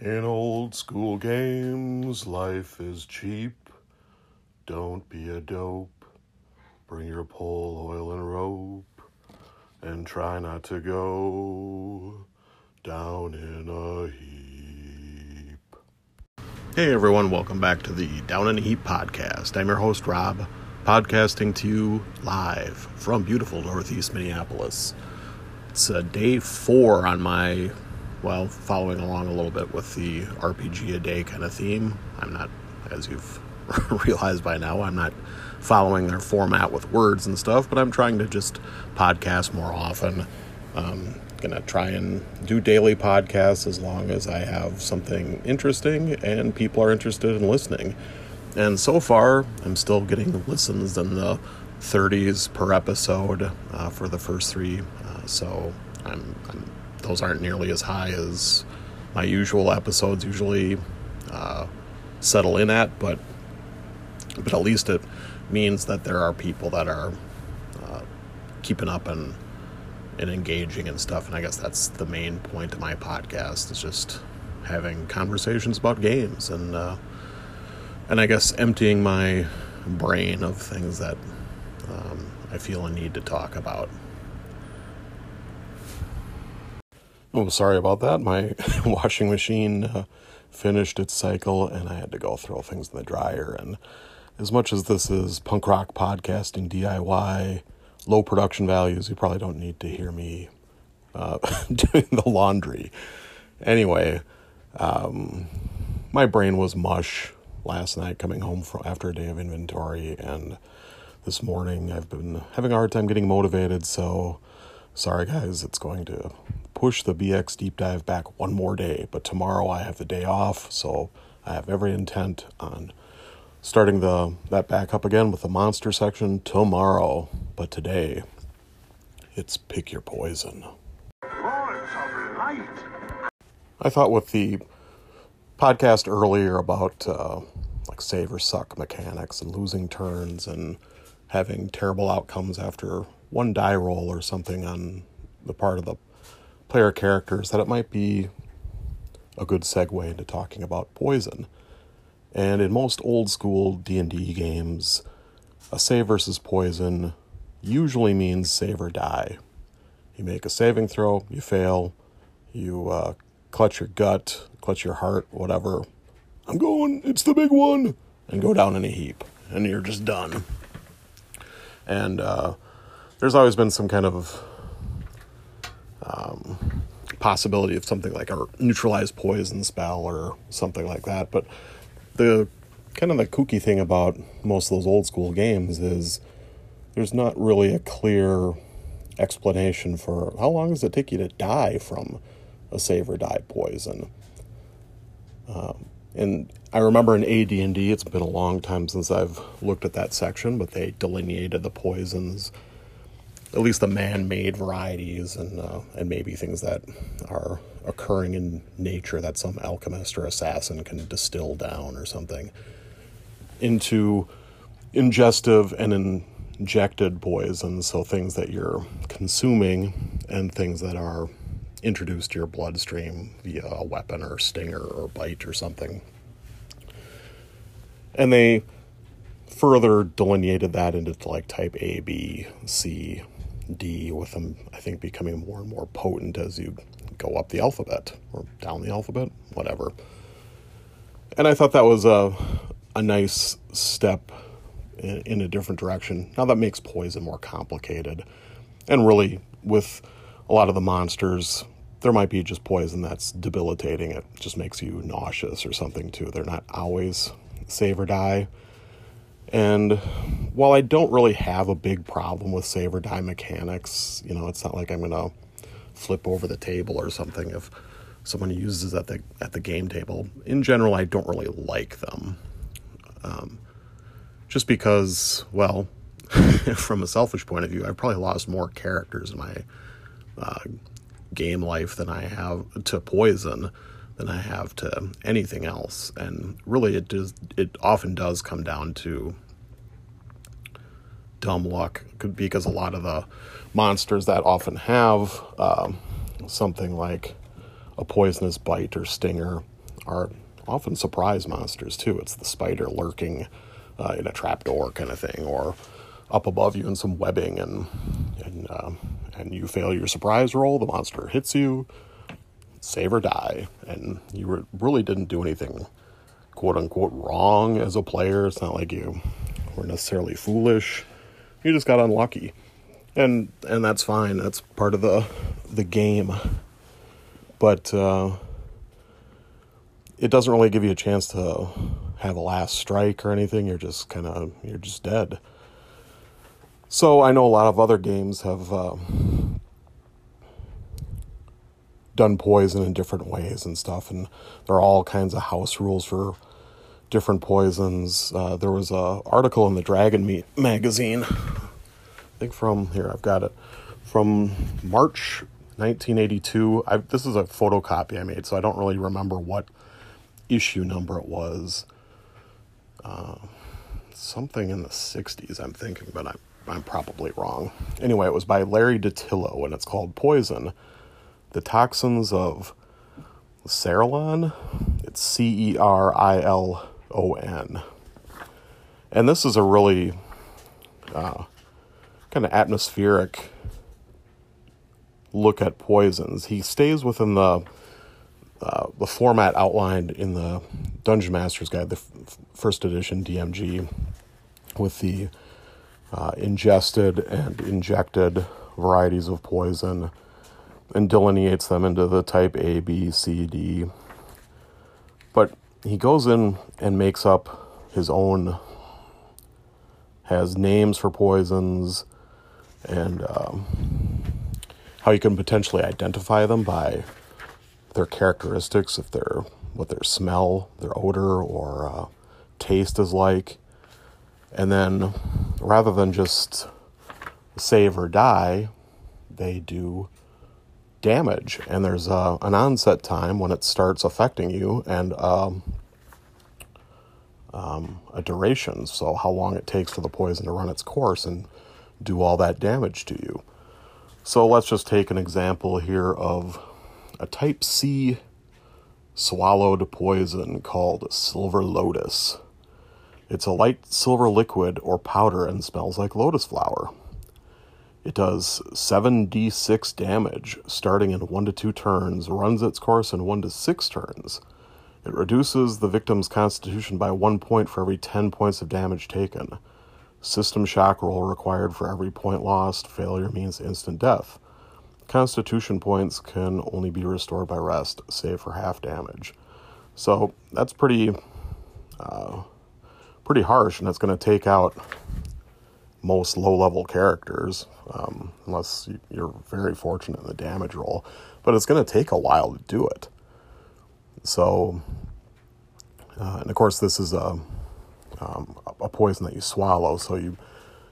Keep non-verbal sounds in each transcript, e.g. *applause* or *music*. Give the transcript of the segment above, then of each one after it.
In old school games, life is cheap. Don't be a dope. Bring your pole, oil, and rope. And try not to go down in a heap. Hey everyone, welcome back to the Down in a Heap podcast. I'm your host, Rob, podcasting to you live from beautiful Northeast Minneapolis. It's uh, day four on my well, following along a little bit with the RPG a day kind of theme. I'm not, as you've *laughs* realized by now, I'm not following their format with words and stuff, but I'm trying to just podcast more often. Um, gonna try and do daily podcasts as long as I have something interesting and people are interested in listening. And so far, I'm still getting listens in the 30s per episode uh, for the first three. Uh, so I'm, I'm those aren't nearly as high as my usual episodes usually uh, settle in at, but but at least it means that there are people that are uh, keeping up and and engaging and stuff. And I guess that's the main point of my podcast is just having conversations about games and uh, and I guess emptying my brain of things that um, I feel a need to talk about. Oh, sorry about that. My *laughs* washing machine uh, finished its cycle and I had to go throw things in the dryer. And as much as this is punk rock podcasting, DIY, low production values, you probably don't need to hear me uh, *laughs* doing the laundry. Anyway, um, my brain was mush last night coming home from after a day of inventory and this morning I've been having a hard time getting motivated so sorry guys it's going to push the BX deep dive back one more day, but tomorrow I have the day off, so I have every intent on starting the that back up again with the monster section tomorrow. But today, it's pick your poison. I thought with the podcast earlier about uh, like save or suck mechanics and losing turns and having terrible outcomes after one die roll or something on the part of the player characters that it might be a good segue into talking about poison. And in most old school D&D games, a save versus poison usually means save or die. You make a saving throw, you fail, you uh, clutch your gut, clutch your heart, whatever. I'm going, it's the big one, and go down in a heap, and you're just done. And uh, there's always been some kind of possibility of something like a neutralized poison spell or something like that. But the kind of the kooky thing about most of those old school games is there's not really a clear explanation for how long does it take you to die from a save or die poison. Um, and I remember in AD&D, it's been a long time since I've looked at that section, but they delineated the poisons at least the man-made varieties and uh, and maybe things that are occurring in nature that some alchemist or assassin can distill down or something into ingestive and injected poisons so things that you're consuming and things that are introduced to your bloodstream via a weapon or stinger or bite or something. And they further delineated that into like type A, B, C, D, with them, I think, becoming more and more potent as you go up the alphabet or down the alphabet, whatever. And I thought that was a, a nice step in, in a different direction. Now, that makes poison more complicated. And really, with a lot of the monsters, there might be just poison that's debilitating. It just makes you nauseous or something, too. They're not always save or die and while I don't really have a big problem with save or die mechanics, you know, it's not like I'm gonna flip over the table or something if someone uses at the at the game table. In general, I don't really like them, um, just because, well, *laughs* from a selfish point of view, I've probably lost more characters in my uh, game life than I have to poison than I have to anything else. And really, it does. It often does come down to dumb luck, Could because a lot of the monsters that often have um, something like a poisonous bite or stinger are often surprise monsters too. It's the spider lurking uh, in a trapdoor kind of thing, or up above you in some webbing, and and uh, and you fail your surprise roll. The monster hits you, save or die, and you re- really didn't do anything quote unquote wrong as a player. It's not like you were necessarily foolish. You just got unlucky. And and that's fine. That's part of the the game. But uh, it doesn't really give you a chance to have a last strike or anything. You're just kind of you're just dead. So I know a lot of other games have uh, done poison in different ways and stuff, and there are all kinds of house rules for different poisons. Uh, there was a article in the Dragon Meat magazine. I think from here I've got it from March 1982. I, this is a photocopy I made, so I don't really remember what issue number it was. Uh, something in the 60s, I'm thinking, but I'm, I'm probably wrong. Anyway, it was by Larry DiTillo, and it's called Poison The Toxins of Cerilon. It's C E R I L O N. And this is a really uh, kind of atmospheric look at poisons. He stays within the uh, the format outlined in the Dungeon Master's Guide, the f- first edition DMG, with the uh, ingested and injected varieties of poison, and delineates them into the type A, B, C, D. But he goes in and makes up his own, has names for poisons, and um, how you can potentially identify them by their characteristics, if they're what their smell, their odor, or uh, taste is like. And then rather than just save or die, they do damage. And there's a, an onset time when it starts affecting you and um, um, a duration. So, how long it takes for the poison to run its course and do all that damage to you. So, let's just take an example here of a type C swallowed poison called Silver Lotus. It's a light silver liquid or powder and smells like lotus flower. It does 7d6 damage, starting in 1 to 2 turns, runs its course in 1 to 6 turns. It reduces the victim's constitution by 1 point for every 10 points of damage taken. System shock roll required for every point lost. Failure means instant death. Constitution points can only be restored by rest, save for half damage. So that's pretty, uh, pretty harsh, and it's going to take out most low-level characters, um, unless you're very fortunate in the damage roll. But it's going to take a while to do it. So, uh, and of course, this is a um, a poison that you swallow, so you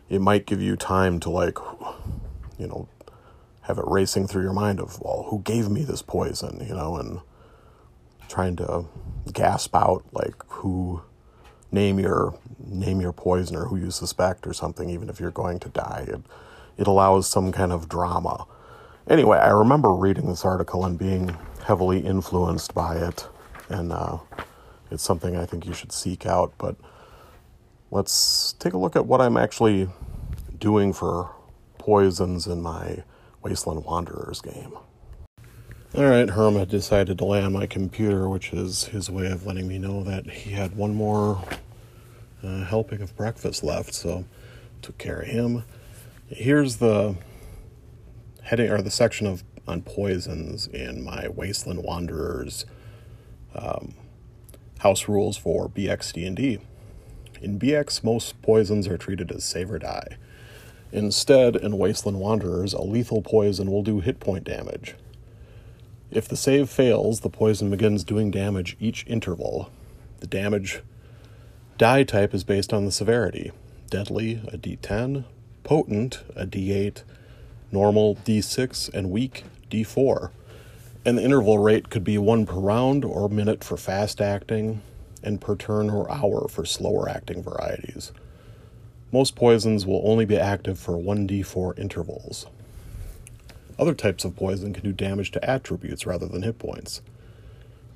it might give you time to like, you know, have it racing through your mind of, well, who gave me this poison, you know, and trying to gasp out like who name your name your poison or who you suspect or something, even if you're going to die. It it allows some kind of drama. Anyway, I remember reading this article and being heavily influenced by it, and uh, it's something I think you should seek out. But let's take a look at what I'm actually doing for poisons in my Wasteland Wanderers game. Alright, Herm had decided to lay on my computer, which is his way of letting me know that he had one more uh, helping of breakfast left, so took care of him. Here's the heading or the section of on poisons in my Wasteland Wanderers um, house rules for BX D&D. In BX, most poisons are treated as save or die. Instead, in Wasteland Wanderers, a lethal poison will do hit point damage. If the save fails, the poison begins doing damage each interval. The damage die type is based on the severity deadly, a d10, potent, a d8, normal, d6, and weak, d4. And the interval rate could be one per round or minute for fast acting, and per turn or hour for slower acting varieties. Most poisons will only be active for 1d4 intervals. Other types of poison can do damage to attributes rather than hit points.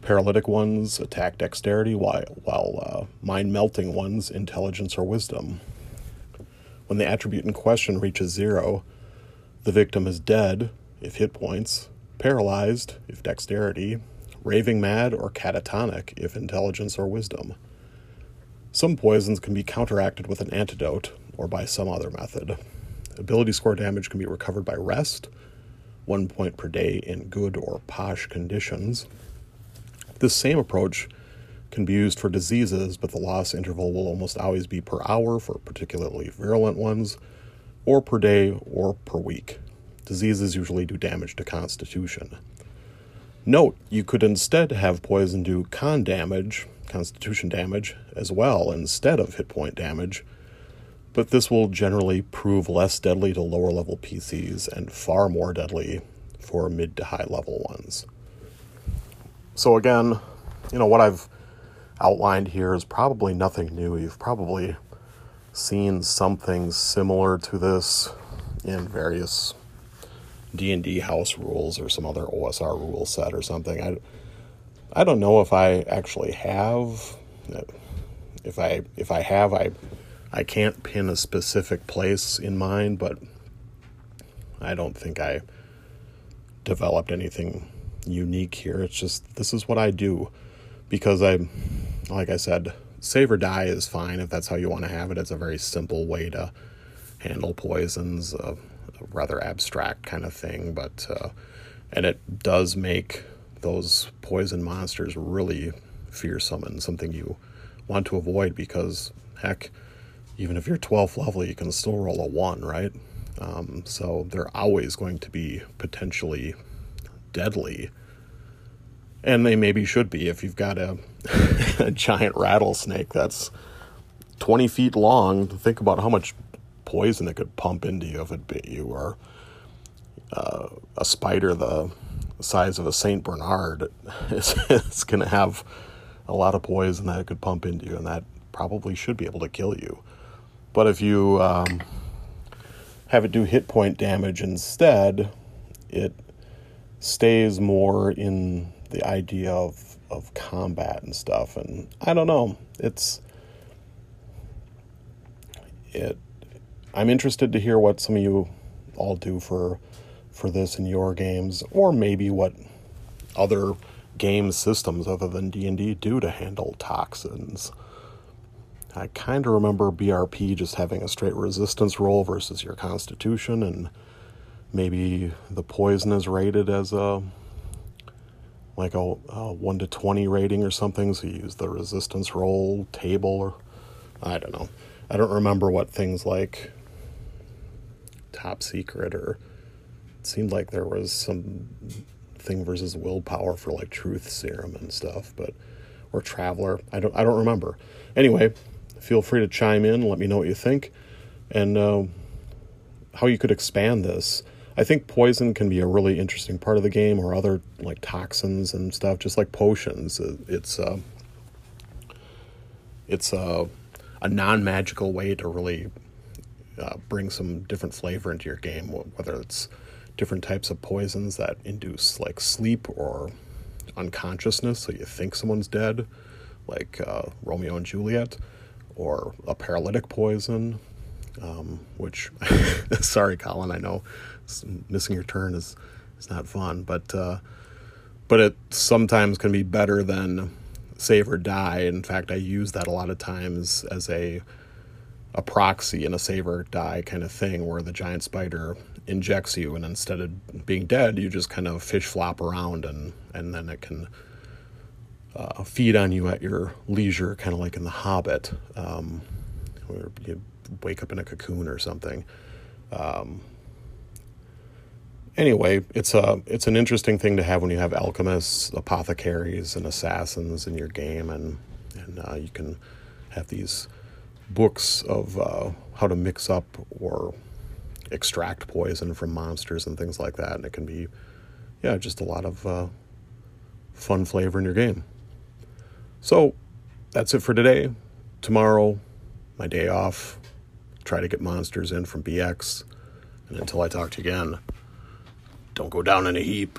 Paralytic ones attack dexterity, while, uh, mind melting ones intelligence or wisdom. When the attribute in question reaches zero, the victim is dead if hit points, paralyzed if dexterity, raving mad or catatonic if intelligence or wisdom. Some poisons can be counteracted with an antidote or by some other method. Ability score damage can be recovered by rest, one point per day in good or posh conditions. This same approach can be used for diseases, but the loss interval will almost always be per hour for particularly virulent ones, or per day or per week. Diseases usually do damage to constitution. Note, you could instead have poison do con damage, constitution damage, as well, instead of hit point damage, but this will generally prove less deadly to lower level PCs and far more deadly for mid to high level ones. So, again, you know, what I've outlined here is probably nothing new. You've probably seen something similar to this in various D&D house rules or some other OSR rule set or something. I I don't know if I actually have if I if I have I I can't pin a specific place in mind, but I don't think I developed anything unique here. It's just this is what I do because I like I said, save or die is fine if that's how you want to have it. It's a very simple way to handle poisons. a rather abstract kind of thing, but uh, and it does make those poison monsters really fearsome and something you want to avoid because heck, even if you're 12th level, you can still roll a one, right? Um, so they're always going to be potentially deadly. And they maybe should be if you've got a, *laughs* a giant rattlesnake that's 20 feet long. Think about how much poison it could pump into you if it bit you, or uh, a spider the size of a Saint Bernard is, is going to have a lot of poison that it could pump into you, and that probably should be able to kill you. But if you um, have it do hit point damage instead, it stays more in the idea of, of combat and stuff. And I don't know, it's it I'm interested to hear what some of you all do for for this in your games, or maybe what other game systems other than D and D do to handle toxins. I kind of remember BRP just having a straight resistance roll versus your Constitution, and maybe the poison is rated as a like a, a one to twenty rating or something. So you use the resistance roll table, or I don't know. I don't remember what things like top secret or it seemed like there was some thing versus willpower for like truth serum and stuff but or traveler i don't i don't remember anyway feel free to chime in let me know what you think and uh, how you could expand this. I think poison can be a really interesting part of the game or other like toxins and stuff just like potions. It's uh, it's uh, a non-magical way to really uh, bring some different flavor into your game, whether it's different types of poisons that induce like sleep or unconsciousness, so you think someone's dead, like uh, Romeo and Juliet, or a paralytic poison, um, which, *laughs* sorry, Colin, I know missing your turn is is not fun, but uh, but it sometimes can be better than save or die. In fact, I use that a lot of times as a a proxy in a save or die kind of thing where the giant spider injects you and instead of being dead you just kind of fish flop around and and then it can uh, feed on you at your leisure kind of like in the hobbit um, where you wake up in a cocoon or something um, anyway it's a it's an interesting thing to have when you have alchemists apothecaries and assassins in your game and and uh, you can have these books of uh, how to mix up or extract poison from monsters and things like that. And it can be, yeah, just a lot of uh, fun flavor in your game. So that's it for today. Tomorrow, my day off. Try to get monsters in from BX. And until I talk to you again, don't go down in a heap.